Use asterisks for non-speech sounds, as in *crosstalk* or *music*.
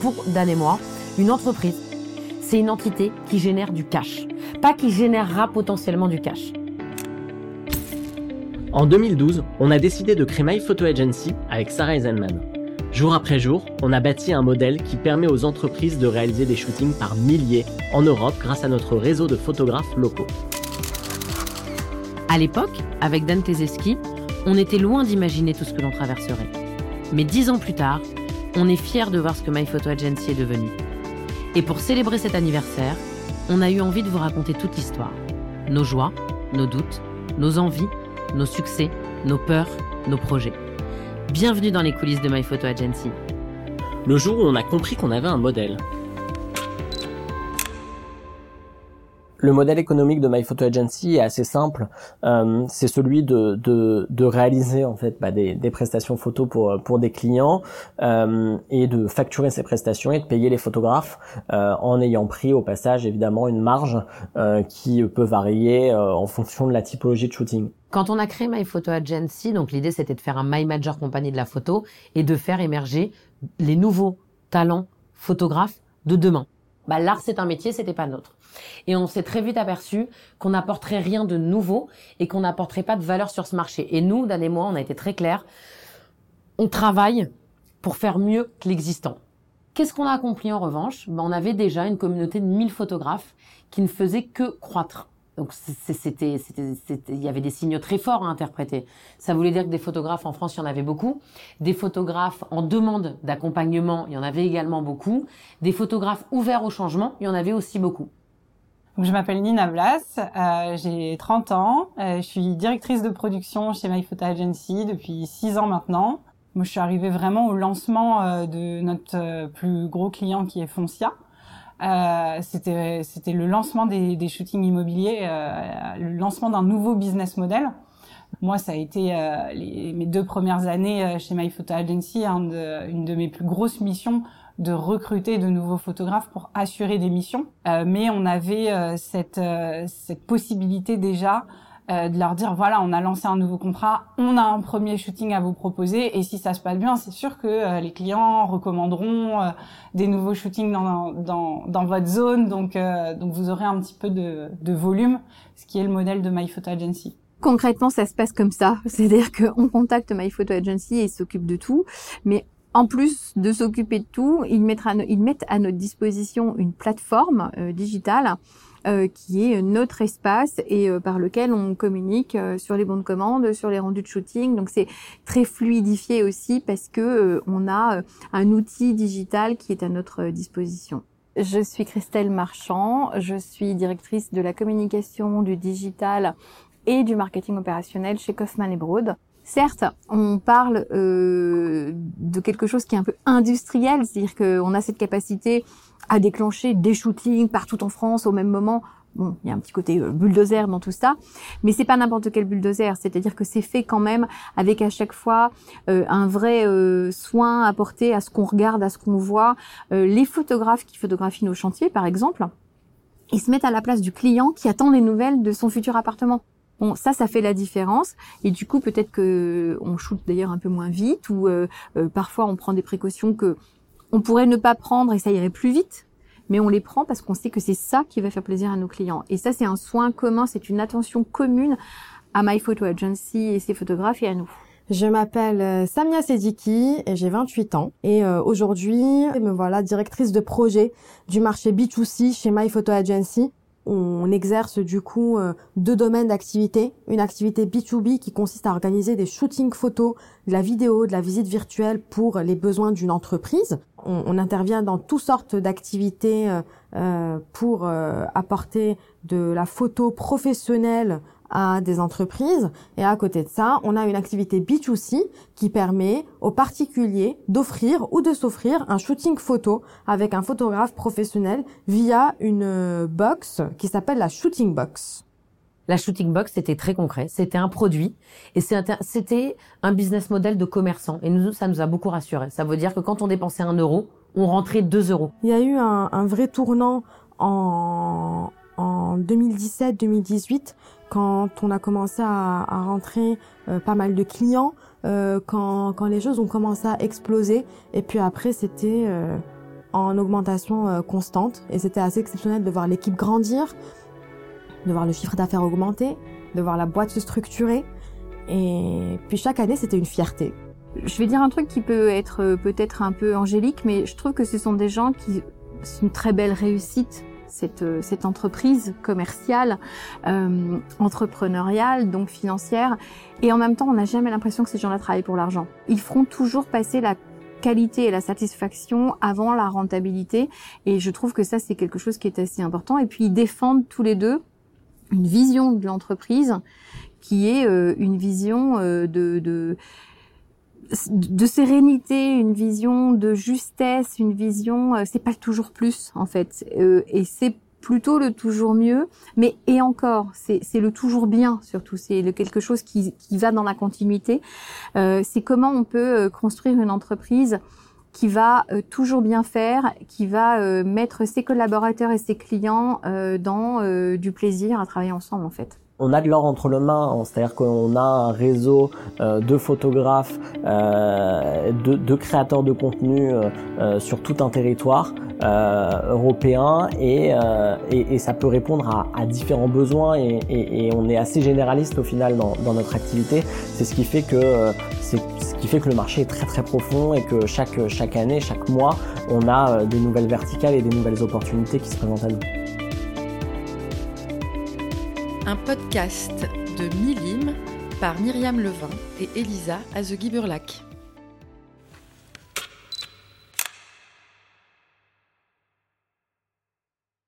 pour Dan et moi, une entreprise, c'est une entité qui génère du cash, pas qui générera potentiellement du cash. En 2012, on a décidé de créer My Photo Agency avec Sarah Eisenman. Jour après jour, on a bâti un modèle qui permet aux entreprises de réaliser des shootings par milliers en Europe grâce à notre réseau de photographes locaux. À l'époque, avec Dan Tezeski, on était loin d'imaginer tout ce que l'on traverserait. Mais dix ans plus tard, on est fiers de voir ce que My Photo Agency est devenu. Et pour célébrer cet anniversaire, on a eu envie de vous raconter toute l'histoire. Nos joies, nos doutes, nos envies, nos succès, nos peurs, nos projets. Bienvenue dans les coulisses de My Photo Agency. Le jour où on a compris qu'on avait un modèle, Le modèle économique de My Photo Agency est assez simple. Euh, c'est celui de, de, de, réaliser en fait bah, des, des, prestations photos pour pour des clients euh, et de facturer ces prestations et de payer les photographes euh, en ayant pris au passage évidemment une marge euh, qui peut varier euh, en fonction de la typologie de shooting. Quand on a créé My Photo Agency, donc l'idée c'était de faire un My Major Company de la photo et de faire émerger les nouveaux talents photographes de demain. Bah, l'art c'est un métier, c'était pas notre. Et on s'est très vite aperçu qu'on n'apporterait rien de nouveau et qu'on n'apporterait pas de valeur sur ce marché. Et nous, Dan et moi, on a été très clairs. On travaille pour faire mieux que l'existant. Qu'est-ce qu'on a accompli en revanche? Ben, On avait déjà une communauté de 1000 photographes qui ne faisaient que croître. Donc c'était, il y avait des signaux très forts à interpréter. Ça voulait dire que des photographes en France, il y en avait beaucoup. Des photographes en demande d'accompagnement, il y en avait également beaucoup. Des photographes ouverts au changement, il y en avait aussi beaucoup. je m'appelle Nina Blas, euh, j'ai 30 ans, euh, je suis directrice de production chez My Photo Agency depuis 6 ans maintenant. Moi, je suis arrivée vraiment au lancement euh, de notre plus gros client qui est Foncia. Euh, c'était c'était le lancement des, des shootings immobiliers, euh, le lancement d'un nouveau business model. Moi, ça a été euh, les, mes deux premières années euh, chez My Photo Agency, de, une de mes plus grosses missions de recruter de nouveaux photographes pour assurer des missions. Euh, mais on avait cette, cette possibilité déjà euh, de leur dire voilà, on a lancé un nouveau contrat, on a un premier shooting à vous proposer, et si ça se passe bien, c'est sûr que euh, les clients recommanderont euh, des nouveaux shootings dans, dans, dans votre zone, donc, donc vous aurez un petit peu de, de volume, ce qui est le modèle de My Photo Agency. Concrètement, ça se passe comme ça, *laughs* c'est-à-dire qu'on contacte My Photo Agency et ils s'occupent de tout, mais en plus de s'occuper de tout, ils, mettent à, ils mettent à notre disposition une plateforme digitale euh, qui est notre espace et euh, par lequel on communique euh, sur les bons de commande, sur les rendus de shooting. Donc c'est très fluidifié aussi parce que on a un outil digital qui est à notre disposition. Je suis Christelle Marchand, je suis directrice de la communication, du digital et du marketing opérationnel chez Kaufman Broad. Certes, on parle euh, de quelque chose qui est un peu industriel, c'est-à-dire qu'on a cette capacité à déclencher des shootings partout en France au même moment. Bon, il y a un petit côté euh, bulldozer dans tout ça, mais c'est pas n'importe quel bulldozer. C'est-à-dire que c'est fait quand même avec à chaque fois euh, un vrai euh, soin apporté à ce qu'on regarde, à ce qu'on voit. les photographes qui photographient nos chantiers, par exemple, ils se mettent à la place du client qui attend des nouvelles de son futur appartement. Bon, ça, ça fait la différence. Et du coup, peut-être que on shoot d'ailleurs un peu moins vite, ou parfois on prend des précautions que on pourrait ne pas prendre et ça irait plus vite, mais on les prend parce qu'on sait que c'est ça qui va faire plaisir à nos clients. Et ça, c'est un soin commun, c'est une attention commune à My Photo Agency et ses photographes et à nous. Je m'appelle euh, Samia Sediki et j'ai 28 ans. Et euh, aujourd'hui, me voilà directrice de projet du marché B2C chez My Photo Agency on exerce du coup euh, deux domaines d'activité. Une activité B2B qui consiste à organiser des shootings photos, de la vidéo, de la visite virtuelle pour les besoins d'une entreprise. On, intervient dans toutes sortes d'activités euh, euh, pour apporter de la photo professionnelle à des entreprises. Et à côté de ça, on a une activité B2C qui permet aux particuliers d'offrir ou de s'offrir un shooting photo avec un photographe professionnel via une euh, box qui s'appelle la shooting box. La shooting box, c'était très concret. C'était un produit et c'était un business model de commerçant. Et nous, ça nous a beaucoup rassuré. Ça veut dire que quand on dépensait un euro, on rentrait deux euros. Il y a eu un, un vrai tournant en, en 2017-2018 quand on a commencé à, à rentrer euh, pas mal de clients, euh, quand, quand les choses ont commencé à exploser. Et puis après, c'était euh, en augmentation constante et c'était assez exceptionnel de voir l'équipe grandir, de voir le chiffre d'affaires augmenter, de voir la boîte se structurer. Et puis chaque année, c'était une fierté. Je vais dire un truc qui peut être euh, peut-être un peu angélique, mais je trouve que ce sont des gens qui... C'est une très belle réussite cette, euh, cette entreprise commerciale, euh, entrepreneuriale, donc financière. Et en même temps, on n'a jamais l'impression que ces gens-là travaillent pour l'argent. Ils feront toujours passer la qualité et la satisfaction avant la rentabilité. Et je trouve que ça, c'est quelque chose qui est assez important. Et puis, ils défendent tous les deux une vision de l'entreprise qui est euh, une vision euh, de, de, de sérénité, une vision de justesse, une vision, euh, c'est pas toujours plus en fait, et c'est plutôt le toujours mieux, mais et encore, c'est le toujours bien surtout, c'est quelque chose qui, qui va dans la continuité. c'est comment on peut construire une entreprise qui va euh, toujours bien faire, qui va euh, mettre ses collaborateurs et ses clients euh, dans du plaisir à travailler ensemble en fait on a de l'or entre les mains, hein. c'est-à-dire qu'on a un réseau de photographes, de, créateurs de contenu sur tout un territoire européen et, ça peut répondre à, différents besoins et, on est assez généraliste au final dans, dans notre activité. C'est ce qui fait que c'est ce qui fait que le marché est très très profond et que chaque, chaque année, chaque mois, on a euh, des nouvelles verticales et des nouvelles opportunités qui se présentent à nous. Un podcast de Milim par Myriam Levin et Elisa Azegui-Burlac.